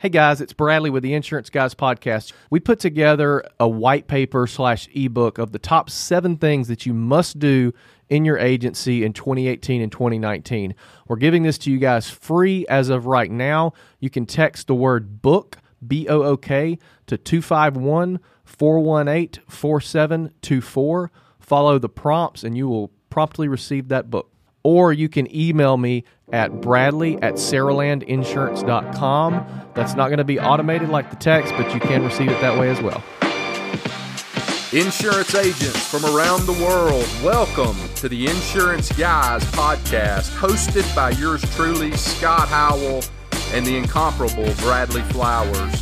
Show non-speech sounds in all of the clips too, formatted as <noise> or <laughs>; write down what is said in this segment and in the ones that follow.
Hey guys, it's Bradley with the Insurance Guys podcast. We put together a white paper slash ebook of the top seven things that you must do in your agency in 2018 and 2019. We're giving this to you guys free as of right now. You can text the word book, B O O K, to 251 418 4724. Follow the prompts and you will promptly receive that book. Or you can email me at bradley at saralandinsurance.com. That's not going to be automated like the text, but you can receive it that way as well. Insurance agents from around the world, welcome to the Insurance Guys podcast, hosted by yours truly, Scott Howell, and the incomparable Bradley Flowers.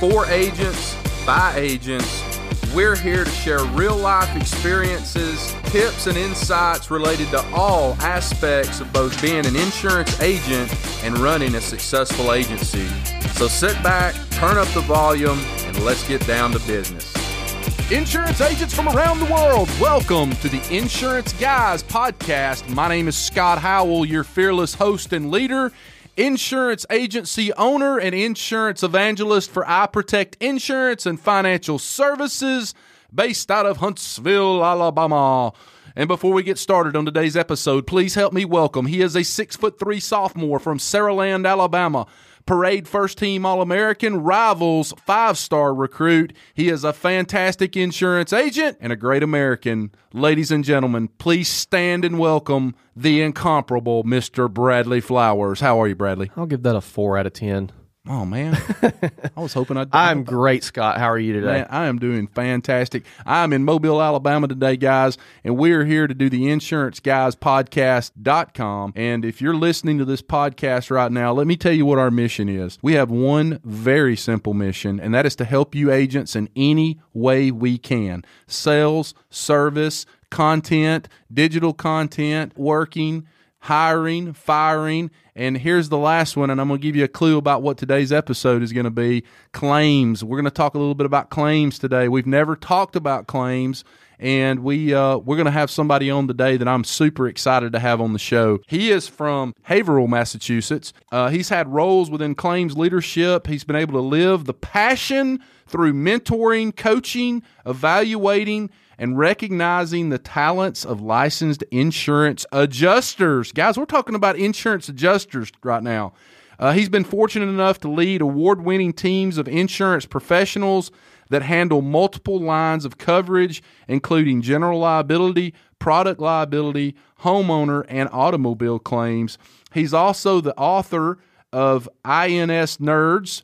For agents, by agents, we're here to share real life experiences, tips, and insights related to all aspects of both being an insurance agent and running a successful agency. So sit back, turn up the volume, and let's get down to business. Insurance agents from around the world, welcome to the Insurance Guys podcast. My name is Scott Howell, your fearless host and leader insurance agency owner and insurance evangelist for I Protect Insurance and Financial Services, based out of Huntsville, Alabama. And before we get started on today's episode, please help me welcome. He is a six foot three sophomore from Saraland, Alabama Parade first team All American, Rivals five star recruit. He is a fantastic insurance agent and a great American. Ladies and gentlemen, please stand and welcome the incomparable Mr. Bradley Flowers. How are you, Bradley? I'll give that a four out of 10. Oh man, <laughs> I was hoping I'd. I'm <laughs> great, Scott. How are you today? Man, I am doing fantastic. I'm in Mobile, Alabama today, guys, and we're here to do the Insurance Guys Podcast.com. And if you're listening to this podcast right now, let me tell you what our mission is. We have one very simple mission, and that is to help you agents in any way we can sales, service, content, digital content, working hiring, firing, and here's the last one, and I'm going to give you a clue about what today's episode is going to be claims. We're going to talk a little bit about claims today. We've never talked about claims. And we uh, we're going to have somebody on today that I'm super excited to have on the show. He is from Haverhill, Massachusetts. Uh, he's had roles within claims leadership. He's been able to live the passion through mentoring, coaching, evaluating, and recognizing the talents of licensed insurance adjusters. Guys, we're talking about insurance adjusters right now. Uh, he's been fortunate enough to lead award winning teams of insurance professionals that handle multiple lines of coverage, including general liability, product liability, homeowner, and automobile claims. He's also the author of insnerds.com,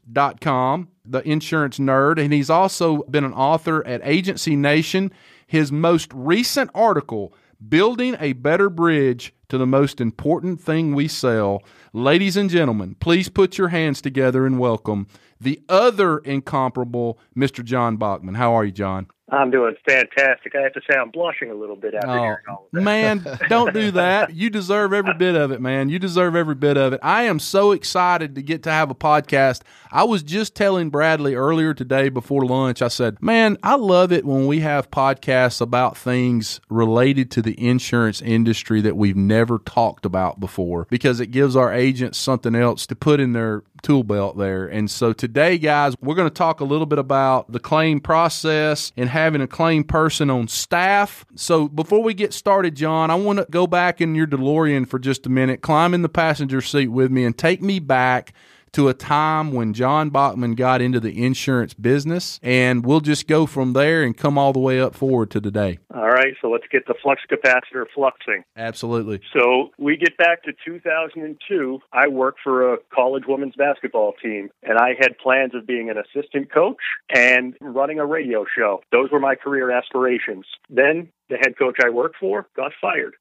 the insurance nerd, and he's also been an author at Agency Nation his most recent article, Building a Better Bridge to the Most Important Thing We Sell. Ladies and gentlemen, please put your hands together and welcome the other incomparable Mr. John Bachmann. How are you, John? I'm doing fantastic. I have to say I'm blushing a little bit after oh, hearing all of that. Man, <laughs> don't do that. You deserve every bit of it, man. You deserve every bit of it. I am so excited to get to have a podcast. I was just telling Bradley earlier today before lunch, I said, Man, I love it when we have podcasts about things related to the insurance industry that we've never talked about before because it gives our agents something else to put in their tool belt there. And so today, guys, we're going to talk a little bit about the claim process and having a claim person on staff. So before we get started, John, I want to go back in your DeLorean for just a minute, climb in the passenger seat with me, and take me back to a time when John Bachmann got into the insurance business, and we'll just go from there and come all the way up forward to today. All right, so let's get the flux capacitor fluxing. Absolutely. So we get back to 2002. I worked for a college women's basketball team, and I had plans of being an assistant coach and running a radio show. Those were my career aspirations. Then the head coach I worked for got fired.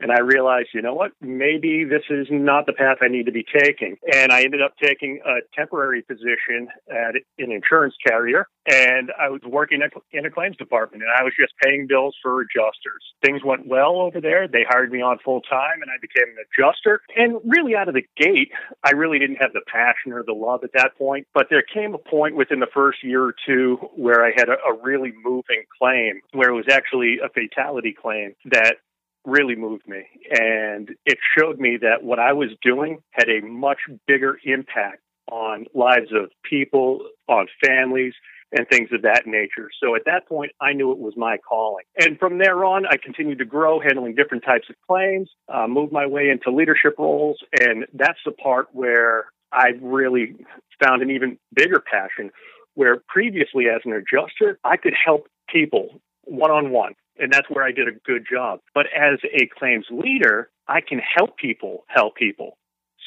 And I realized, you know what? Maybe this is not the path I need to be taking. And I ended up taking a temporary position at an insurance carrier. And I was working in a claims department and I was just paying bills for adjusters. Things went well over there. They hired me on full time and I became an adjuster. And really out of the gate, I really didn't have the passion or the love at that point. But there came a point within the first year or two where I had a, really moving claim where it was actually a fatality claim that really moved me. And it showed me that what I was doing had a much bigger impact on lives of people, on families, and things of that nature. So at that point, I knew it was my calling. And from there on, I continued to grow, handling different types of claims, uh, moved my way into leadership roles. And that's the part where I really found an even bigger passion, where previously as an adjuster, I could help people one on one. And that's where I did a good job. But as a claims leader, I can help people help people.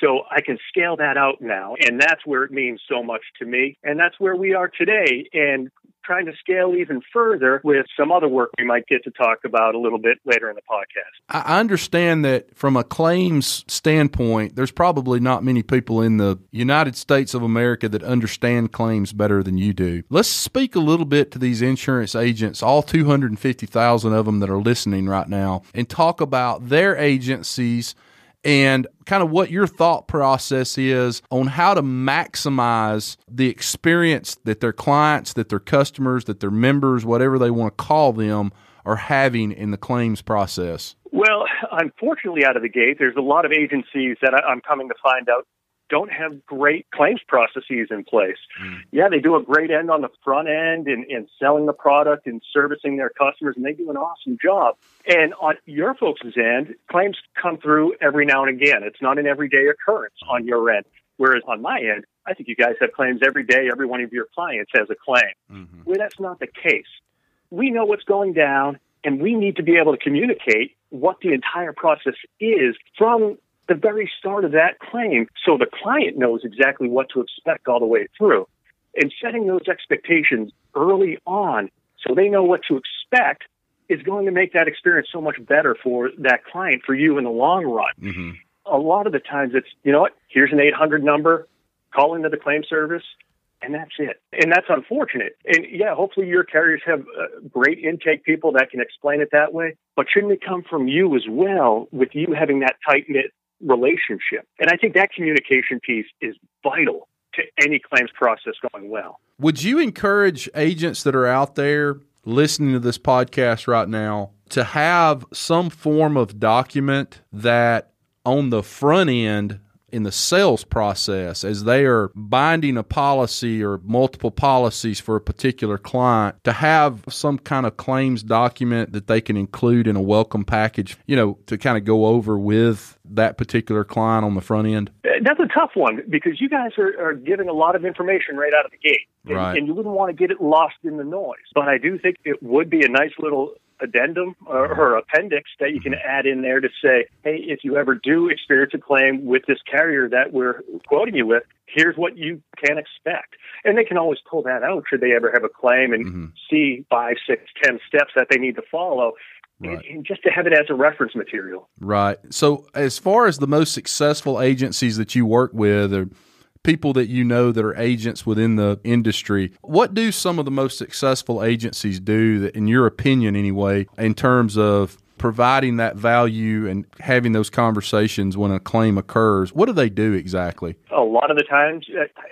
So I can scale that out now. And that's where it means so much to me. And that's where we are today. And trying to scale even further with some other work we might get to talk about a little bit later in the podcast. I understand that from a claims standpoint, there's probably not many people in the United States of America that understand claims better than you do. Let's speak a little bit to these insurance agents, all 250,000 of them that are listening right now, and talk about their agencies and kind of what your thought process is on how to maximize the experience that their clients, that their customers, that their members, whatever they want to call them, are having in the claims process. Well, unfortunately, out of the gate, there's a lot of agencies that I'm coming to find out don't have great claims processes in place. Mm. Yeah, they do a great end on the front end in, in selling the product and servicing their customers, and they do an awesome job. And on your folks' end, claims come through every now and again. It's not an everyday occurrence on your end. Whereas on my end, I think you guys have claims every day. Every one of your clients has a claim. Mm-hmm. Well, that's not the case. We know what's going down, and we need to be able to communicate what the entire process is from the very start of that claim so the client knows exactly what to expect all the way through. And setting those expectations early on so they know what to expect is going to make that experience so much better for that client, for you in the long run. Mm-hmm. A lot of the times it's, you know what, here's an 800 number, call into the claim service, and that's it. And that's unfortunate. And yeah, hopefully your carriers have uh, great intake people that can explain it that way. But shouldn't it come from you as well, with you having that tight knit relationship. And I think that communication piece is vital to any claims process going well. Would you encourage agents that are out there listening to this podcast right now to have some form of document that on the front end in the sales process as they are binding a policy or multiple policies for a particular client to have some kind of claims document that they can include in a welcome package, you know, to kind of go over with that particular client on the front end? Uh, that's a tough one because you guys are, are giving a lot of information right out of the gate. And, right. and you wouldn't want to get it lost in the noise. But I do think it would be a nice little addendum or, or, appendix that you can add in there to say, hey, if you ever do experience a claim with this carrier that we're quoting you with, here's what you can expect. And they can always pull that out should they ever have a claim and mm-hmm. see five, six, ten steps that they need to follow. Right. And, and just to have it as a reference material. Right. So, as far as the most successful agencies that you work with, or people that you know that are agents within the industry. What do some of the most successful agencies do, that, in your opinion, anyway, in terms of providing that value and having those conversations when a claim occurs. What do they do exactly? A lot of the times,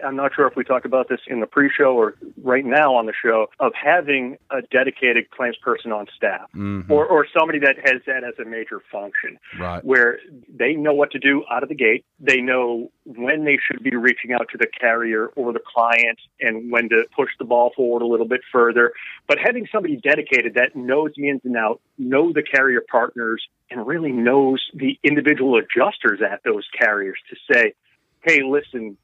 I'm not sure if we talked about this in the pre show or right now on the show, of having a dedicated claims person on staff mm-hmm. or, or somebody that has that as a major function. Right. Where they know what to do out of the gate. They know when they should be reaching out to the carrier or the client and when to push the ball forward a little bit further. But having somebody dedicated that knows the ins and outs, know the carrier partners, and really knows the individual adjusters at those carriers to say, hey, listen,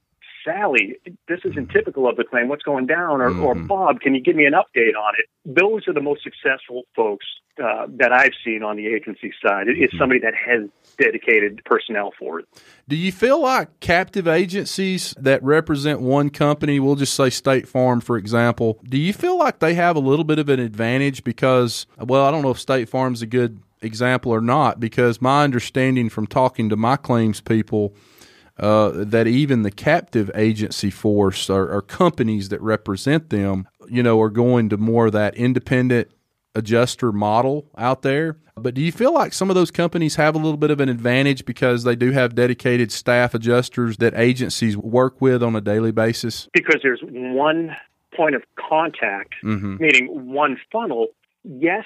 Sally, this isn't typical of the claim. What's going down? Or, mm-hmm. or Bob, can you give me an update on it? Those are the most successful folks uh, that I've seen on the agency side. It's mm-hmm. somebody that has dedicated personnel for it. Do you feel like captive agencies that represent one company, we'll just say State Farm, for example, do you feel like they have a little bit of an advantage because, well, I don't know if State Farm's a good example or not, because my understanding from talking to my claims people uh, that even the captive agency force or, or, companies that represent them, you know, are going to more of that independent adjuster model out there. But do you feel like some of those companies have a little bit of an advantage because they do have dedicated staff adjusters that agencies work with on a daily basis? Because there's one point of contact, mm-hmm. meaning one funnel. Yes,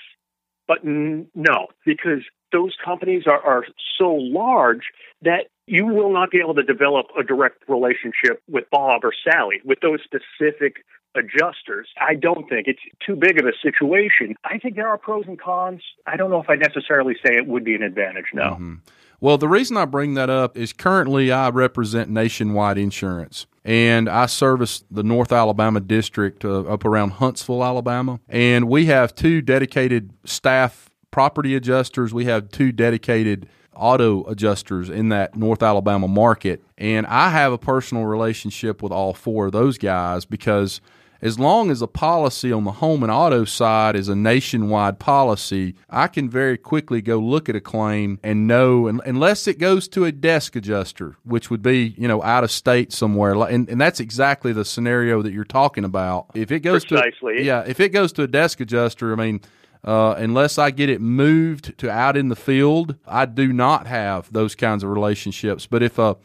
but n- no, because those companies are, are so large that You will not be able to develop a direct relationship with Bob or Sally with those specific adjusters. I don't think it's too big of a situation. I think there are pros and cons. I don't know if I necessarily say it would be an advantage. No. Mm-hmm. Well, the reason I bring that up is currently I represent Nationwide Insurance and I service the North Alabama district uh, up around Huntsville, Alabama. And we have two dedicated staff property adjusters, we have two dedicated auto adjusters in that North Alabama market. And I have a personal relationship with all four of those guys because as long as a policy on the home and auto side is a nationwide policy, I can very quickly go look at a claim and know, unless it goes to a desk adjuster, which would be, you know, out of state somewhere. And, and that's exactly the scenario that you're talking about. If it goes Precisely. to, yeah, if it goes to a desk adjuster, I mean, uh, unless I get it moved to out in the field, I do not have those kinds of relationships. But if a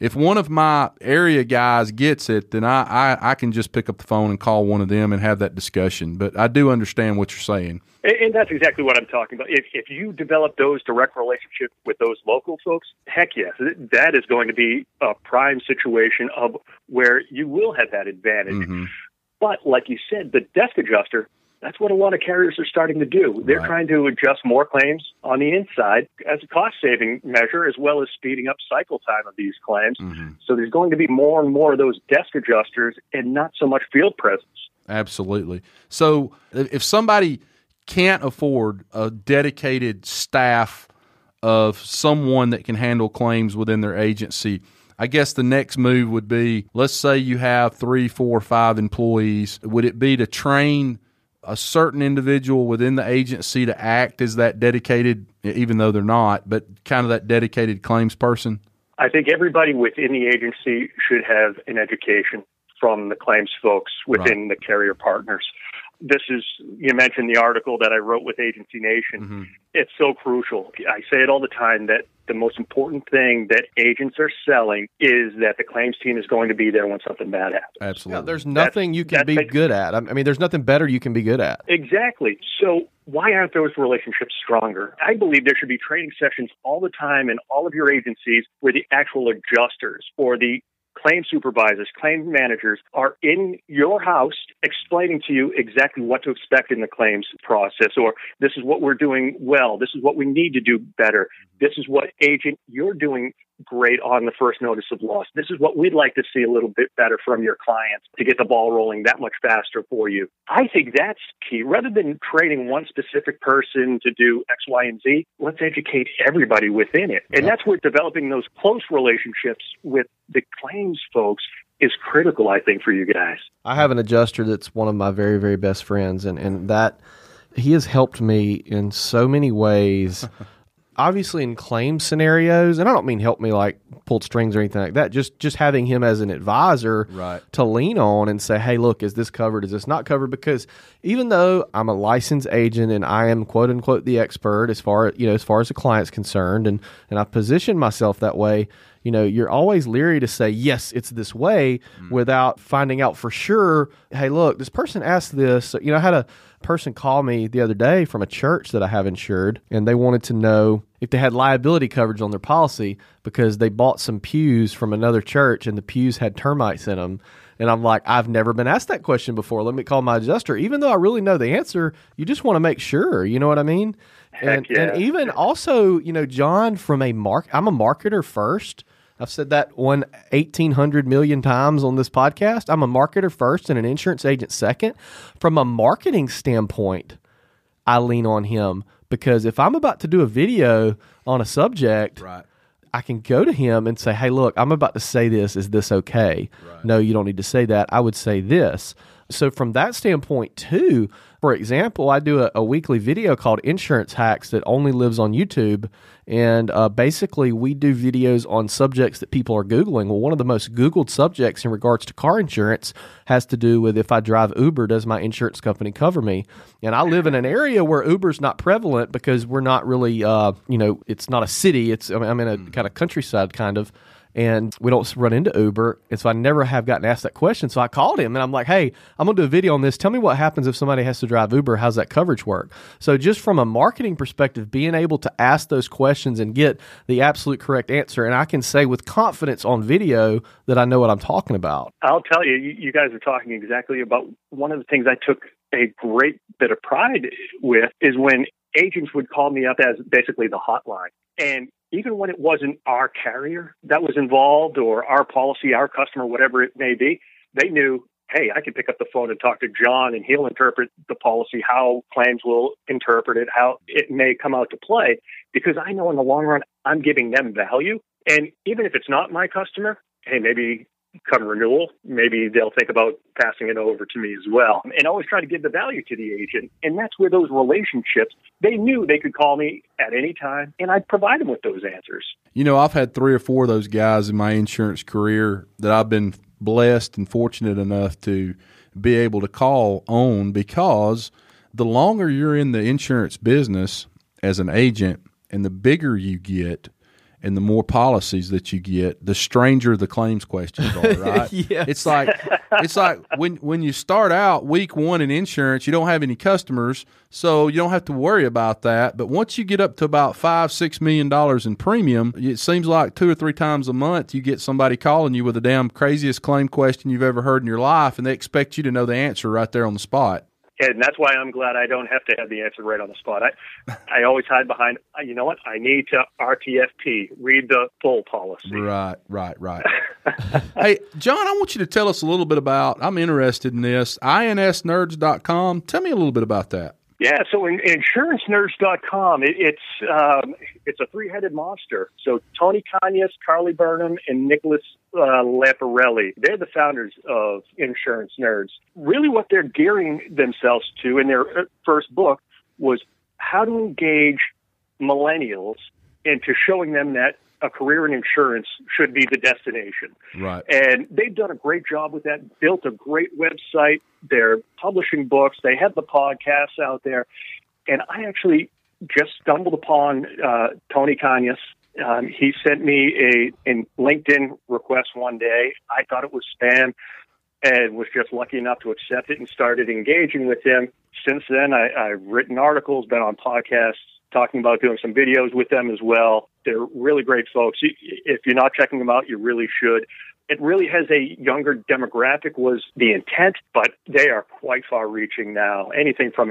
if one of my area guys gets it, then I, I, I, can just pick up the phone and call one of them and have that discussion. But I do understand what you're saying. And, and that's exactly what I'm talking about. If, if you develop those direct relationships with those local folks, heck yes, that is going to be a prime situation of where you will have that advantage. Mm-hmm. But like you said, the desk adjuster that's what a lot of carriers are starting to do. They're right. trying to adjust more claims on the inside as a cost saving measure, as well as speeding up cycle time of these claims. Mm-hmm. So there's going to be more and more of those desk adjusters and not so much field presence. Absolutely. So if somebody can't afford a dedicated staff of someone that can handle claims within their agency, I guess the next move would be let's say you have three, four, five employees. Would it be to train a certain individual within the agency to act as that dedicated, even though they're not, but kind of that dedicated claims person? I think everybody within the agency should have an education from the claims folks within right. the carrier partners this is you mentioned the article that I wrote with Agency Nation. Mm-hmm. It's so crucial. I say it all the time that the most important thing that agents are selling is that the claims team is going to be there when something bad happens. Absolutely. Yeah, there's nothing that's, you can be good at. I mean, there's nothing better you can be good at. Exactly. So why aren't those relationships stronger? I believe there should be training sessions all the time in all of your agencies where the actual adjusters or the claim supervisors, claim managers are in your house explaining to you exactly what to expect in the claims process, or this is what we're doing well, this is what we need to do better, this is what agent you're doing great on the first notice of loss. This is what we'd like to see a little bit better from your clients to get the ball rolling that much faster for you. I think that's key. Rather than training one specific person to do X, Y, and Z, let's educate everybody within it. And that's where developing those close relationships with the claims folks is critical, I think, for you guys. I have an adjuster that's one of my very, very best friends, and, and that he has helped me in so many ways. <laughs> obviously in claim scenarios, and I don't mean help me like pull strings or anything like that. Just just having him as an advisor right. to lean on and say, hey, look, is this covered? Is this not covered? Because even though I'm a licensed agent and I am quote unquote the expert as far you know as far as the client's concerned, and and I position myself that way. You know, you're always leery to say yes, it's this way mm. without finding out for sure. Hey, look, this person asked this. You know, I had a person called me the other day from a church that I have insured, and they wanted to know if they had liability coverage on their policy because they bought some pews from another church and the pews had termites in them. And I'm like, I've never been asked that question before. Let me call my adjuster. Even though I really know the answer, you just want to make sure. You know what I mean? and, yeah. and even also, you know, John, from a mark, I'm a marketer first. I've said that one 1800 million times on this podcast. I'm a marketer first and an insurance agent second. From a marketing standpoint, I lean on him because if I'm about to do a video on a subject, right. I can go to him and say, "Hey, look, I'm about to say this. Is this okay?" Right. No, you don't need to say that. I would say this. So from that standpoint too, for example, I do a, a, weekly video called Insurance Hacks that only lives on YouTube. And uh, basically, we do videos on subjects that people are Googling. Well, one of the most Googled subjects in regards to car insurance has to do with if I drive Uber, does my insurance company cover me? And I live in an area where Uber's not prevalent because we're not really, uh, you know, it's not a city. It's I mean, I'm in a mm. kind of countryside kind of and we don't run into Uber. And so I never have gotten asked that question. So I called him and I'm like, hey, I'm going to do a video on this. Tell me what happens if somebody has to drive Uber. How's that coverage work? So just from a marketing perspective, being able to ask those questions and get the absolute correct answer. And I can say with confidence on video that I know what I'm talking about. I'll tell you, you guys are talking exactly about one of the things I took a great bit of pride with is when agents would call me up as basically the hotline. And even when it wasn't our carrier that was involved or our policy, our customer, whatever it may be, they knew, hey, I can pick up the phone and talk to John and he'll interpret the policy, how claims will interpret it, how it may come out to play, because I know in the long run, I'm giving them value. And even if it's not my customer, hey, maybe come renewal, maybe they'll think about passing it over to me as well. And always try to give the value to the agent. And that's where those relationships, they knew they could call me at any time and I'd provide them with those answers. You know, I've had three or four of those guys in my insurance career that I've been blessed and fortunate enough to be able to call on because the longer you're in the insurance business as an agent and the bigger you get, and the more policies that you get, the stranger the claims questions are, <laughs> right? yes. It's like it's like when when you start out week one in insurance, you don't have any customers, so you don't have to worry about that. But once you get up to about five, six million dollars in premium, it seems like two or three times a month you get somebody calling you with the damn craziest claim question you've ever heard in your life, and they expect you to know the answer right there on the spot and that's why I'm glad I don't have to have the answer right on the spot. I, <laughs> I always hide behind. You know what? I need to RTFP, read the full policy. Right, right, right. <laughs> hey, John, I want you to tell us a little bit about. I'm interested in this. INSnerds.com. Tell me a little bit about that. Yeah, so in, insurancenerds.com, it, it's um, it's a three-headed monster. So Tony Cañas, Carly Burnham, and Nicholas uh, Lamparelli, they're the founders of Insurance Nerds. Really, what they're gearing themselves to in their uh, first book was how to engage millennials into showing them that a career in insurance should be the destination. Right. And they've done a great job with that, built a great website. They're publishing books. They have the podcasts out there. And I actually just stumbled upon uh, Tony Cañas. Um, he sent me a, a LinkedIn request one day. I thought it was spam and was just lucky enough to accept it and started engaging with him. Since then, I, I've written articles, been on podcasts, talking about doing some videos with them as well. They're really great folks. If you're not checking them out, you really should. It really has a younger demographic was the intent, but they are quite far reaching now. Anything from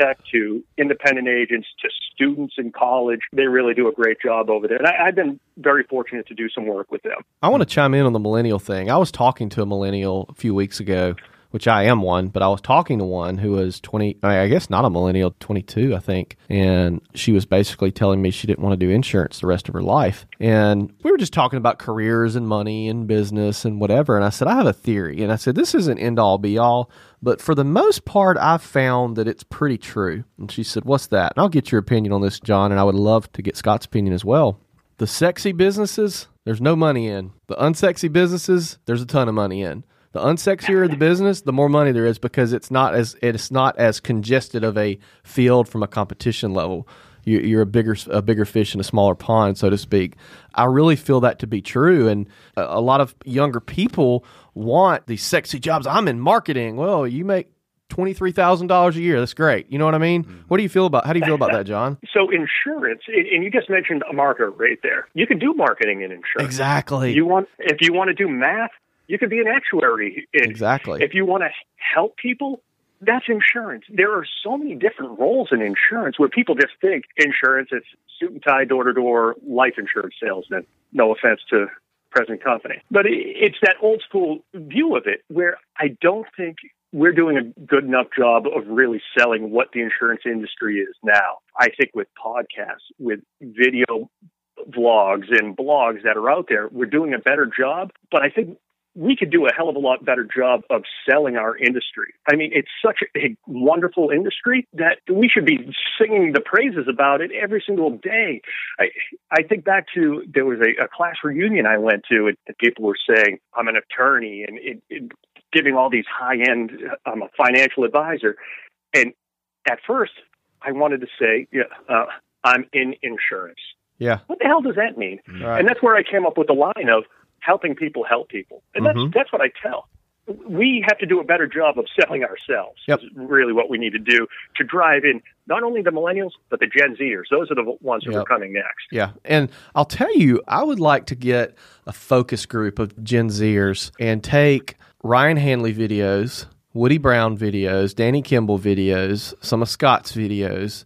tech to independent agents to students in college. They really do a great job over there. And I, I've been very fortunate to do some work with them. I want to chime in on the millennial thing. I was talking to a millennial a few weeks ago which I am one, but I was talking to one who was 20, I guess not a millennial, 22, I think. And she was basically telling me she didn't want to do insurance the rest of her life. And we were just talking about careers and money and business and whatever. And I said, I have a theory. And I said, this isn't end all be all, but for the most part, I've found that it's pretty true. And she said, What's that? And I'll get your opinion on this, John. And I would love to get Scott's opinion as well. The sexy businesses, there's no money in. The unsexy businesses, there's a ton of money in. The unsexier the business, the more money there is because it's not as it's not as congested of a field from a competition level. You, are a bigger a bigger fish in a smaller pond, so to speak. I really feel that to be true, and a, a lot of younger people want these sexy jobs. I'm in marketing. Well, you make twenty three thousand dollars a year. That's great. You know what I mean? Mm-hmm. What do you feel about? How do you feel about that, John? <laughs> So insurance, and you just mentioned a market right there. You can do marketing in insurance. Exactly. You want if you want to do math, you could be an actuary. Exactly. If you want to help people, that's insurance. There are so many different roles in insurance where people just think insurance it's suit and tie, door to door life insurance salesman. No offense to present company, but it's that old school view of it where I don't think we're doing a good enough job of really selling what the insurance industry is now. I think with podcasts, with video vlogs and blogs that are out there, we're doing a better job. But I think we could do a hell of a lot better job of selling our industry. I mean, it's such a wonderful industry that we should be singing the praises about it every single day. I, I think back to there was a, a class reunion I went to, and, and people were saying, I'm an attorney and it, it, giving all these high end, I'm a financial advisor. And at first, I wanted to say, yeah, uh, I'm in insurance. Yeah. What the hell does that mean? Right. And that's where I came up with the line of, helping people help people, and that's Mhm. that's what I tell. We have to do a better job of selling ourselves. Yep. Is really what we need to do to drive in not only the millennials but the Gen Zers. Those are the ones who Yep. are coming next. Yeah. And I'll tell you, I would like to get a focus group of Gen Zers and take Ryan Hanley videos, Woody Brown videos, Danny Kimball videos, some of Scott's videos,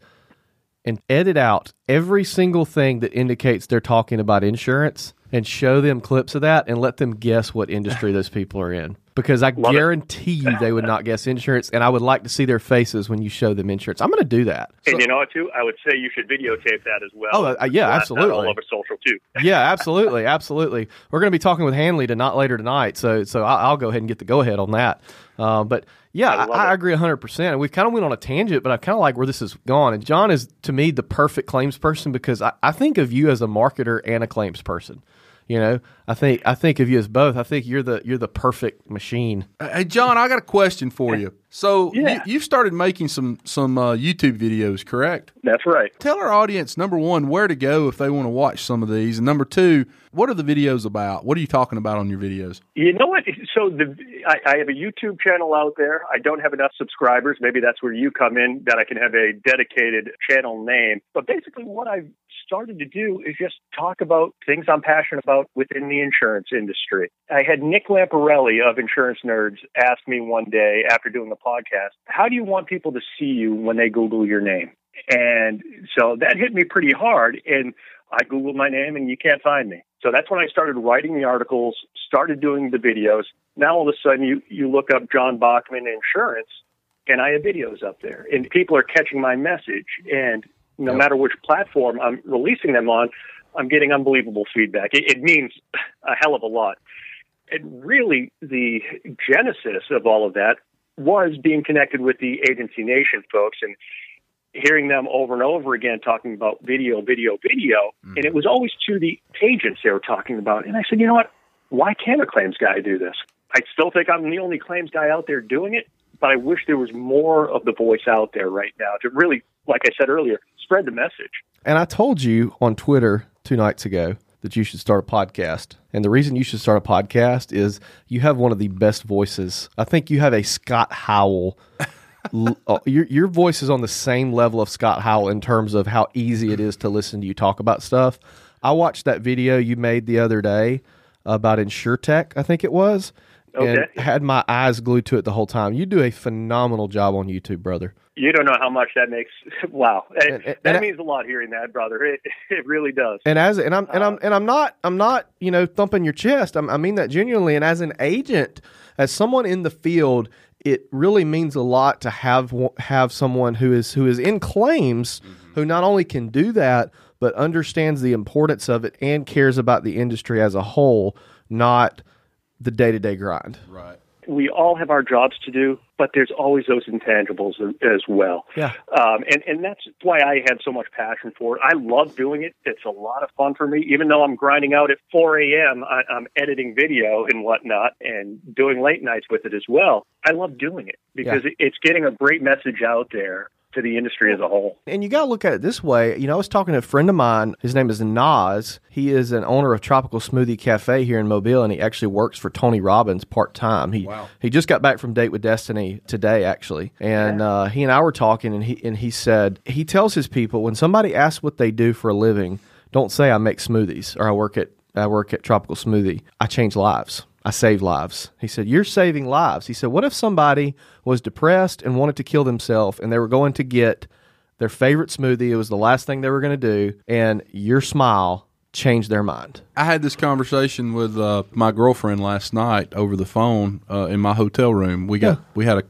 and edit out every single thing that indicates they're talking about insurance and show them clips of that and let them guess what industry those people are in. Because I Love it. guarantee you they would not guess insurance, and I would like to see their faces when you show them insurance. I'm going to do that. And you know what, too? I would say you should videotape that as well. Oh, uh, yeah, absolutely. All over social too. <laughs> yeah, absolutely, absolutely. We're going to be talking with Hanley to not later tonight, so so I'll, I'll go ahead and get the go ahead on that. Uh, but yeah, I I, I, agree hundred percent. And we kind of went on a tangent, but I kind of like where this is gone. And John is to me the perfect claims person because I, I think of you as a marketer and a claims person. You know, I think I think of you as both. I think you're the you're the perfect machine. Hey, John, I got a question for you. So Yeah. you, you've started making some some uh, YouTube videos, correct? That's right. Tell our audience number one where to go if they want to watch some of these, and number two, what are the videos about? What are you talking about on your videos? You know what? So the I, I have a YouTube channel out there. I don't have enough subscribers. Maybe that's where you come in. That I can have a dedicated channel name. But basically, what I've started to do is just talk about things I'm passionate about within the insurance industry. I had Nick Lamparelli of Insurance Nerds ask me one day after doing the podcast, "How do you want people to see you when they Google your name?" And so that hit me pretty hard. And I Googled my name and you can't find me. So that's when I started writing the articles, started doing the videos. Now all of a sudden you, you look up John Bachmann Insurance and I have videos up there and people are catching my message. And no Yep. matter which platform I'm releasing them on, I'm getting unbelievable feedback. It, it means a hell of a lot. And really, the genesis of all of that was being connected with the Agency Nation folks and hearing them over and over again talking about video, video, video. Mm-hmm. And it was always to the agents they were talking about. And I said, you know what? Why can't a claims guy do this? I still think I'm the only claims guy out there doing it, but I wish there was more of the voice out there right now to really, like I said earlier, spread the message. And I told you on Twitter two nights ago that you should start a podcast. And the reason you should start a podcast is you have one of the best voices. I think you have a Scott Howell. <laughs> uh, your your voice is on the same level of Scott Howell in terms of how easy it is to listen to you talk about stuff. I watched that video you made the other day about InsureTech, I think it was, and had my eyes glued to it the whole time. You do a phenomenal job on YouTube, brother. You don't know how much that makes. <laughs> Wow, It- And- and- that and means a lot hearing that, brother. It, <laughs> it really does. And as and I'm and I'm uh, and I'm not I'm not you know thumping your chest. I'm, I mean that genuinely. And as an agent, as someone in the field, it really means a lot to have have someone who is who is in claims mm-hmm. who not only can do that but understands the importance of it and cares about the industry as a whole, not the day to day grind. Right. we all have our jobs to do, but there's always those intangibles as, as well. Yeah. Um, and, and that's why I had so much passion for it. I love doing it. It's a lot of fun for me. Even though I'm grinding out at 4 a.m., I, I'm editing video and whatnot and doing late nights with it as well. I love doing it because it, it's getting a great message out there to the industry as a whole. And you got to look at it this way. You know, I was talking to a friend of mine. His name is Nas. He is an owner of Tropical Smoothie Cafe here in Mobile, and he actually works for Tony Robbins part time. He Wow. he just got back from Date with Destiny today, actually, and uh, he and I were talking, and he and he said he tells his people when somebody asks what they do for a living, don't say I make smoothies or I work at I work at Tropical Smoothie. I change lives. I save lives. He said, You're saving lives. He said, What if somebody was depressed and wanted to kill themselves and they were going to get their favorite smoothie? It was the last thing they were going to do, and your smile changed their mind. I had this conversation with uh, my girlfriend last night over the phone uh, in my hotel room. We got we had a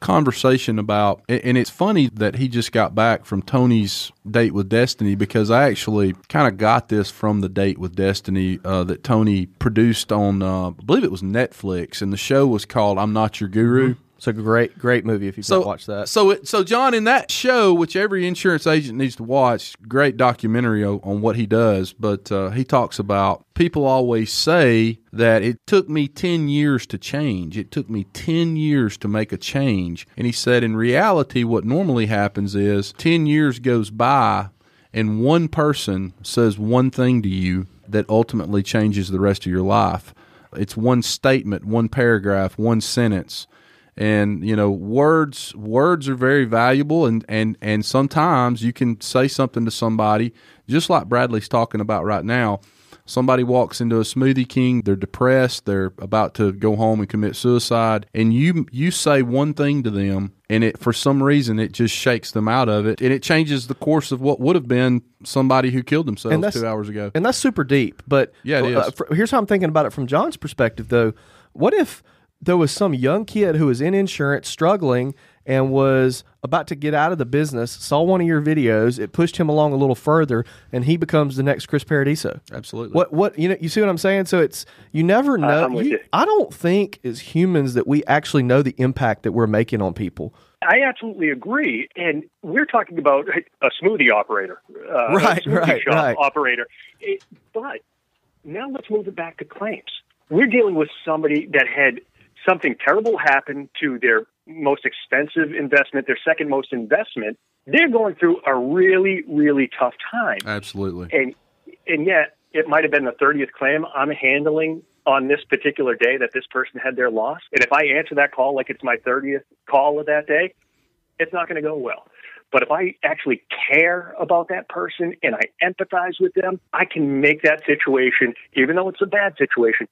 conversation about, and it's funny that he just got back from Tony's date with Destiny because I actually kind of got this from the date with Destiny uh, that Tony produced on, uh, I believe it was Netflix, and the show was called "I'm Not Your Guru." It's a great, great movie if you've So not watched that. So, it, so John, in that show, which every insurance agent needs to watch, great documentary o- on what he does. But uh, he talks about people always say that it took me ten years to change. It took me ten years to make a change. And he said, in reality, what normally happens is ten years goes by, and one person says one thing to you, that ultimately changes the rest of your life. It's one statement, one paragraph, one sentence. And you know, words words are very valuable. And, and, and sometimes you can say something to somebody, just like Bradley's talking about right now. Somebody walks into a Smoothie King, they're depressed, they're about to go home and commit suicide, and you you say one thing to them and it for some reason it just shakes them out of it. And it changes the course of what would have been somebody who killed themselves two hours ago. and that's super deep. But yeah it uh, for, here's how i'm thinking about it from john's perspective though. What if there was some young kid who was in insurance struggling and was about to get out of the business, saw one of your videos, it pushed him along a little further, and he becomes the next Chris Paradiso. Absolutely. What what you know you see what I'm saying? So it's you never know. You, I don't think as humans that we actually know the impact that we're making on people. I absolutely agree, and we're talking about a smoothie operator, uh, right, smoothie right, shop right. operator. It, but now let's move it back to claims. We're dealing with somebody that had something terrible happened to their most expensive investment, their second most investment, they're going through a really, really tough time. Absolutely. And and yet it might have been the 30th claim I'm handling on this particular day that this person had their loss. And if I answer that call like it's my 30th call of that day, it's not going to go well. But if I actually care about that person and I empathize with them, I can make that situation, even though it's a bad situation,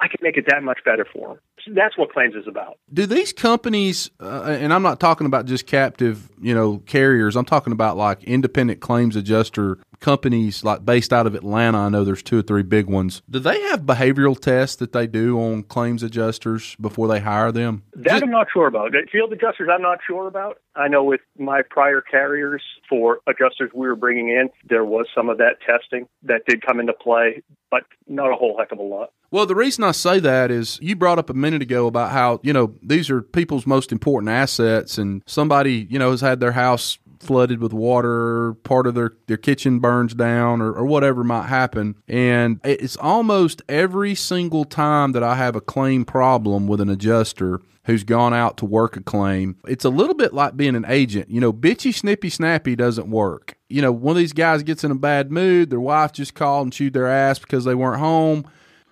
I can make it that much better for them. That's what claims is about. Do these companies, uh, and I'm not talking about just captive, you know, carriers. I'm talking about like independent claims adjuster companies, like based out of Atlanta. I know there's two or three big ones. Do they have behavioral tests that they do on claims adjusters before they hire them? That just, I'm not sure about. Field adjusters, I'm not sure about. I know with my prior carriers for adjusters we were bringing in, there was some of that testing that did come into play, but not a whole heck of a lot. Well, the reason I say that is you brought up a minute ago about how, you know, these are people's most important assets and somebody, you know, has had their house flooded with water, part of their, their kitchen burns down or, or whatever might happen. And it's almost every single time that I have a claim problem with an adjuster who's gone out to work a claim. It's a little bit like being an agent. You know, bitchy, snippy, snappy doesn't work. You know, one of these guys gets in a bad mood, their wife just called and chewed their ass because they weren't home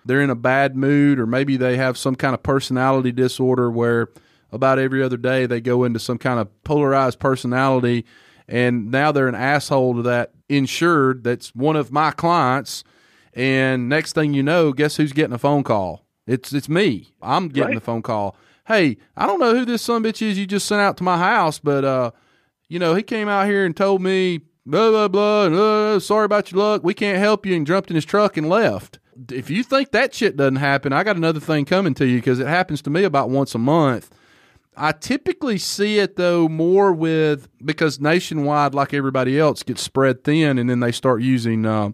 they're in a bad mood or maybe they have some kind of personality disorder where about every other day they go into some kind of polarized personality and now they're an asshole to that insured that's one of my clients and next thing you know guess who's getting a phone call? It's it's me. I'm getting right. the phone call. Hey i don't know who this son bitch is you just sent out to my house but uh you know he came out here and told me blah blah blah and, uh, sorry about your luck. We can't help you and jumped in his truck and left if you think that shit doesn't happen, I got another thing coming to you because it happens to me about once a month. I typically see it though more with because nationwide, like everybody else, gets spread thin, and then they start using, uh,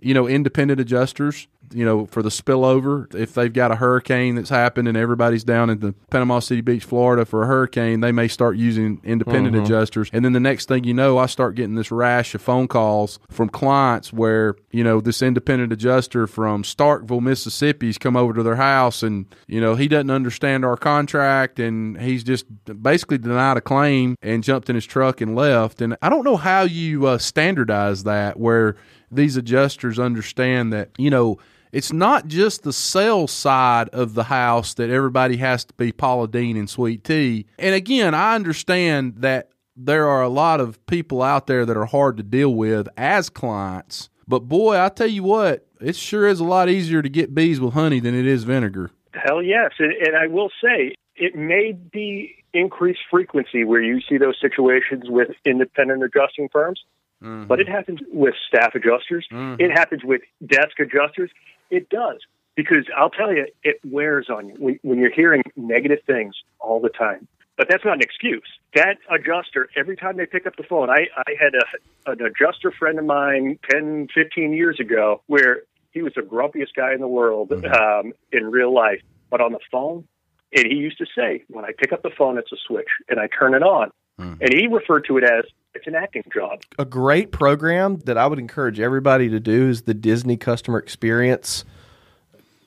you know, independent adjusters you know, for the spillover. If they've got a hurricane that's happened and everybody's down in the Panama City Beach, Florida for a hurricane, they may start using independent mm-hmm. adjusters. And then the next thing you know, I start getting this rash of phone calls from clients where, you know, this independent adjuster from Starkville, Mississippi's come over to their house and, you know, he doesn't understand our contract and he's just basically denied a claim and jumped in his truck and left. And I don't know how you uh, standardize that where these adjusters understand that, you know, it's not just the sales side of the house that everybody has to be Paula Deen and sweet tea. And again, I understand that there are a lot of people out there that are hard to deal with as clients. But boy, I tell you what, it sure is a lot easier to get bees with honey than it is vinegar. Hell yes. And, and I will say, it may be increased frequency where you see those situations with independent adjusting firms. Mm-hmm. But it happens with staff adjusters. Mm-hmm. It happens with desk adjusters. It does because I'll tell you, it wears on you when, when you're hearing negative things all the time. But that's not an excuse. That adjuster, every time they pick up the phone, I, I had a, an adjuster friend of mine 10, 15 years ago where he was the grumpiest guy in the world mm-hmm. um, in real life. But on the phone, and he used to say, when I pick up the phone, it's a switch, and I turn it on. Mm-hmm. And he referred to it as it's an acting job. A great program that I would encourage everybody to do is the Disney Customer Experience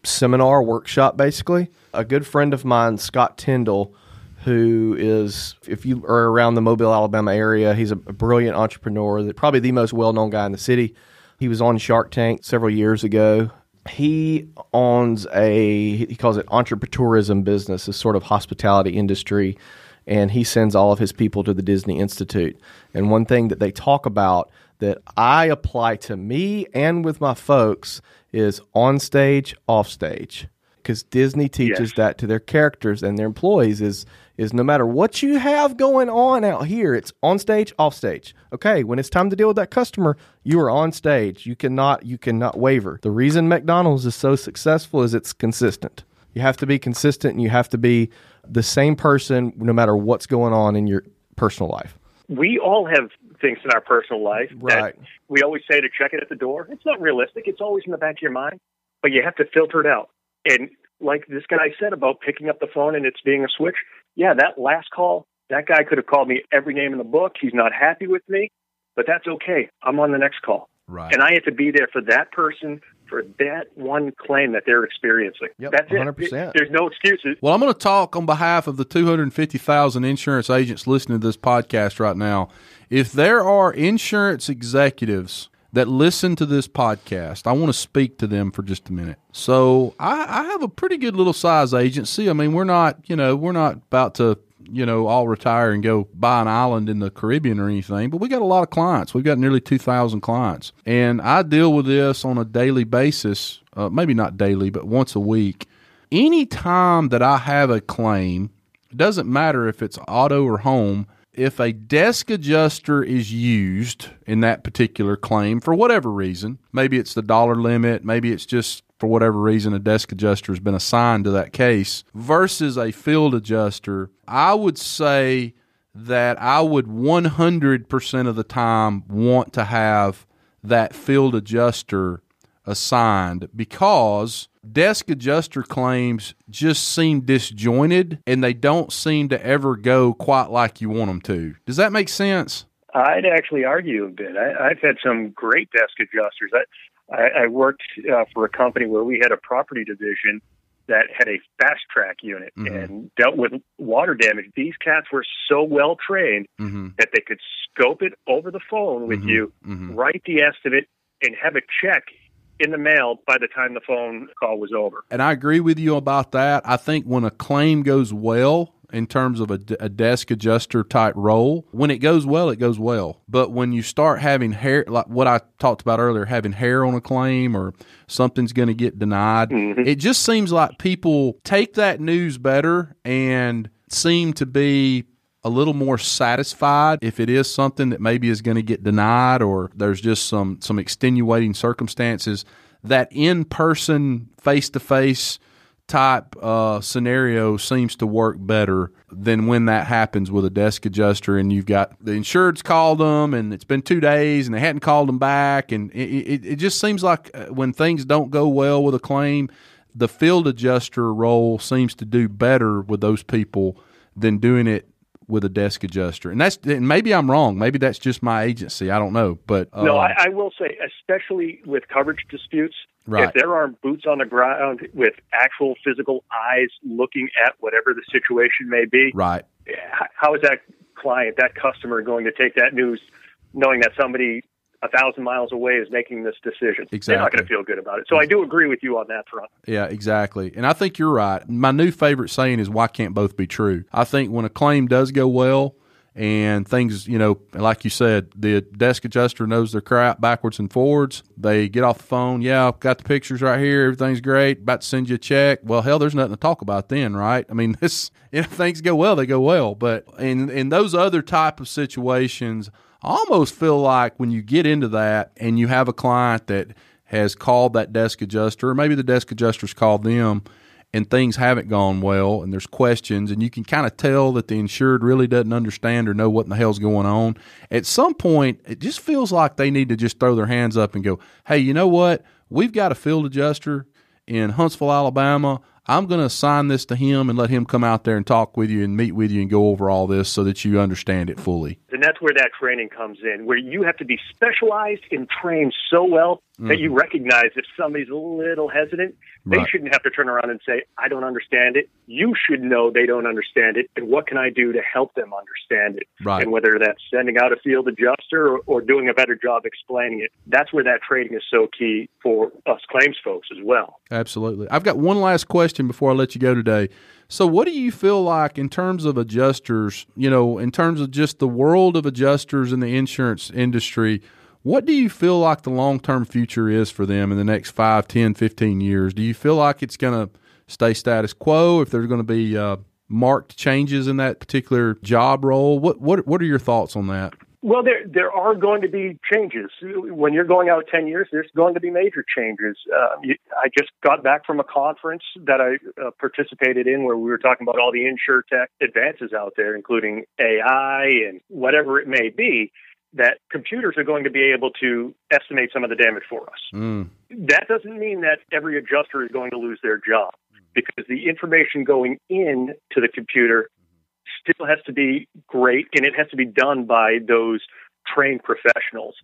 seminar workshop, basically. A good friend of mine, Scott Tyndall, who is, if you are around the Mobile, Alabama area, he's a brilliant entrepreneur, that probably the most well known guy in the city. He was on Shark Tank several years ago. He owns a he calls it entrepreneurism business, a sort of hospitality industry, and he sends all of his people to the Disney Institute. And one thing that they talk about that I apply to me and with my folks is on stage, off stage. Because Disney teaches Yes. that to their characters and their employees is is no matter what you have going on out here, it's on stage, off stage. Okay, when it's time to deal with that customer, you are on stage. You cannot you cannot waver. The reason McDonald's is so successful is it's consistent. You have to be consistent and you have to be the same person no matter what's going on in your personal life. We all have things in our personal life Right. that we always say to check it at the door. It's not realistic. It's always in the back of your mind, but you have to filter it out. And like this guy said about picking up the phone and it's being a switch, yeah, that last call, that guy could have called me every name in the book. He's not happy with me, but that's okay. I'm on the next call. Right. And I have to be there for that person for that one claim that they're experiencing. Yep, that's it. 100%. There's no excuses. Well, I'm going to talk on behalf of the 250,000 insurance agents listening to this podcast right now. If there are insurance executives that listen to this podcast, I want to speak to them for just a minute. So, I, I have a pretty good little size agency. I mean, we're not, you know, we're not about to, you know, all retire and go buy an island in the Caribbean or anything, but we got a lot of clients. We've got nearly 2,000 clients. And I deal with this on a daily basis, uh, maybe not daily, but once a week any time that I have a claim, it doesn't matter if it's auto or home, if a desk adjuster is used in that particular claim for whatever reason, maybe it's the dollar limit, maybe it's just for whatever reason a desk adjuster has been assigned to that case versus a field adjuster, I would say that I would 100% of the time want to have that field adjuster assigned because desk adjuster claims just seem disjointed and they don't seem to ever go quite like you want them to. Does that make sense? I'd actually argue a bit. I, I've had some great desk adjusters. I, I, I worked uh, for a company where we had a property division that had a fast track unit Mhm. and dealt with water damage. These cats were so well trained Mm-hmm. that they could scope it over the phone with you, Mm-hmm. write the estimate, and have a check in the mail by the time the phone call was over. And I agree with you about that. I think when a claim goes well, in terms of a, a desk adjuster type role, when it goes well, it goes well. But when you start having hair, like what I talked about earlier, having hair on a claim or something's going to get denied, mm-hmm. it just seems like people take that news better and seem to be a little more satisfied if it is something that maybe is going to get denied or there's just some some extenuating circumstances. That in person face to face type uh, scenario seems to work better than when that happens with a desk adjuster and you've got the insured's called them and it's been two days and they hadn't called them back and it, it, it just seems like uh, when things don't go well with a claim the field adjuster role seems to do better with those people than doing it with a desk adjuster. And that's and maybe i'm wrong. Maybe that's just my agency. I don't know. But uh, No, I, I will say, especially with coverage disputes, Right. if there aren't boots on the ground with actual physical eyes looking at whatever the situation may be, right how is that client, that customer, going to take that news knowing that somebody a thousand miles away is making this decision? They're not going to feel good about it. So I do agree with you on that front. Yeah, exactly. And I think you're right. My new favorite saying is why can't both be true? I think when a claim does go well and things, you know, like you said, the desk adjuster knows their crap backwards and forwards. They get off the phone. Yeah, I've got the pictures right here. Everything's great. About to send you a check. Well, hell, there's nothing to talk about then, right? I mean, <laughs> this, if things go well, they go well. But in, in those other type of situations, I almost feel like when you get into that and you have a client that has called that desk adjuster, or maybe the desk adjuster's called them, and things haven't gone well, and there's questions, and you can kind of tell that the insured really doesn't understand or know what in the hell's going on. At some point, it just feels like they need to just throw their hands up and go, "Hey, you know what? We've got a field adjuster in Huntsville, Alabama. I'm going to assign this to him and let him come out there and talk with you and meet with you and go over all this so that you understand it fully. And that's where that training comes in, where you have to be specialized and trained so well that mm. you recognize if somebody's a little hesitant, they Right. shouldn't have to turn around and say, I don't understand it. You should know they don't understand it, and what can I do to help them understand it? Right. And whether that's sending out a field adjuster or, or doing a better job explaining it, that's where that training is so key for us claims folks as well. Absolutely. I've got one last question before I let you go today. So, what do you feel like in terms of adjusters, you know, in terms of just the world of adjusters in the insurance industry? What do you feel like the long term future is for them in the next 5, 10, 15 years? Do you feel like it's going to stay status quo, if there's going to be uh, marked changes in that particular job role? What, what, what are your thoughts on that? Well, there there are going to be changes when you're going out ten years. There's going to be major changes. Uh, you, I just got back from a conference that I uh, participated in where we were talking about all the insure tech advances out there, including AI and whatever it may be. That computers are going to be able to estimate some of the damage for us. Mm, That doesn't mean that every adjuster is going to lose their job because the information going in to the computer still has to be great and it has to be done by those trained professionals.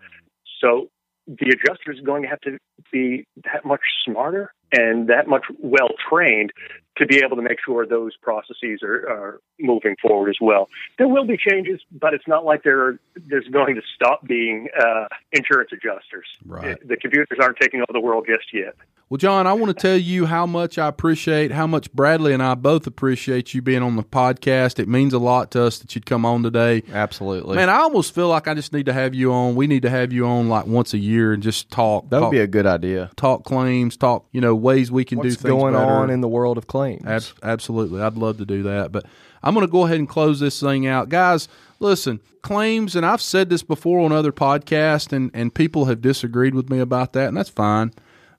So the adjuster is going to have to be that much smarter and that much well trained to be able to make sure those processes are, are moving forward as well. There will be changes, but it's not like there there's going to stop being uh, insurance adjusters. Right. The computers aren't taking over the world just yet. Well, John, I want to tell you how much I appreciate, how much Bradley and I both appreciate you being on the podcast. It means a lot to us that you'd come on today. Absolutely. Man, I almost feel like I just need to have you on. We need to have you on like once a year and just talk. that would talk, be a good idea. talk claims, talk you know ways we can What's do things going better. on in the world of claims? Ab- absolutely, I'd love to do that. But I'm going to go ahead and close this thing out, guys. Listen, claims, and I've said this before on other podcasts, and and people have disagreed with me about that, and that's fine.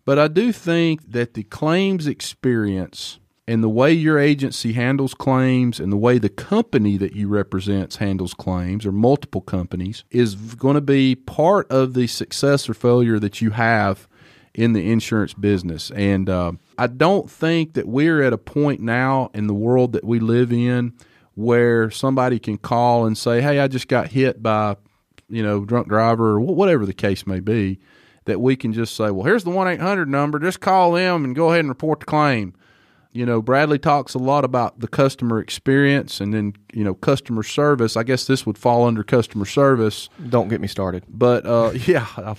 But I do think that the claims experience and the way your agency handles claims and the way the company that you represent handles claims or multiple companies is going to be part of the success or failure that you have in the insurance business. And uh, I don't think that we're at a point now in the world that we live in where somebody can call and say, "Hey, I just got hit by, you know, drunk driver or whatever the case may be." That we can just say, "Well, here's the one eight hundred number. Just call them and go ahead and report the claim." You know, Bradley talks a lot about the customer experience and then, you know, customer service. I guess this would fall under customer service. Don't get me started. But uh, <laughs> yeah,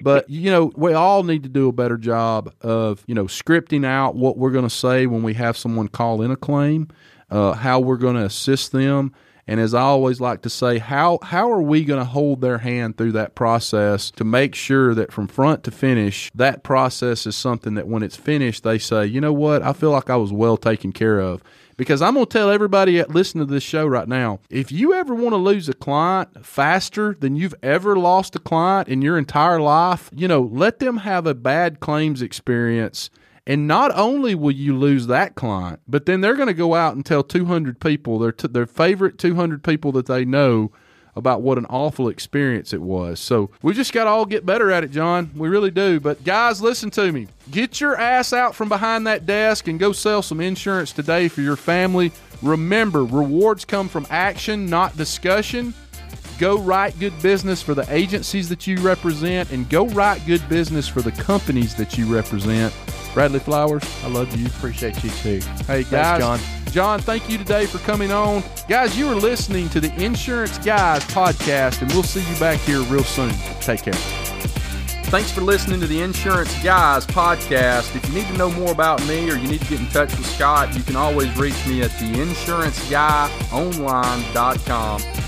but you know, we all need to do a better job of you know scripting out what we're going to say when we have someone call in a claim, uh, how we're going to assist them, and as I always like to say, how how are we going to hold their hand through that process to make sure that from front to finish, that process is something that when it's finished, they say, you know what, I feel like I was well taken care of. Because I'm going to tell everybody that listen to this show right now if you ever want to lose a client faster than you've ever lost a client in your entire life, you know, let them have a bad claims experience. And not only will you lose that client, but then they're going to go out and tell 200 people, their, t- their favorite 200 people that they know, about what an awful experience it was. So we just got to all get better at it, John. We really do. But guys, listen to me. Get your ass out from behind that desk and go sell some insurance today for your family. Remember, rewards come from action, not discussion. Go write good business for the agencies that you represent and go write good business for the companies that you represent. Bradley Flowers, I love you. Appreciate you too. Hey, Thanks, guys. John. John, thank you today for coming on. Guys, you are listening to the Insurance Guys podcast, and we'll see you back here real soon. Take care. Thanks for listening to the Insurance Guys podcast. If you need to know more about me or you need to get in touch with Scott, you can always reach me at theinsuranceguyonline.com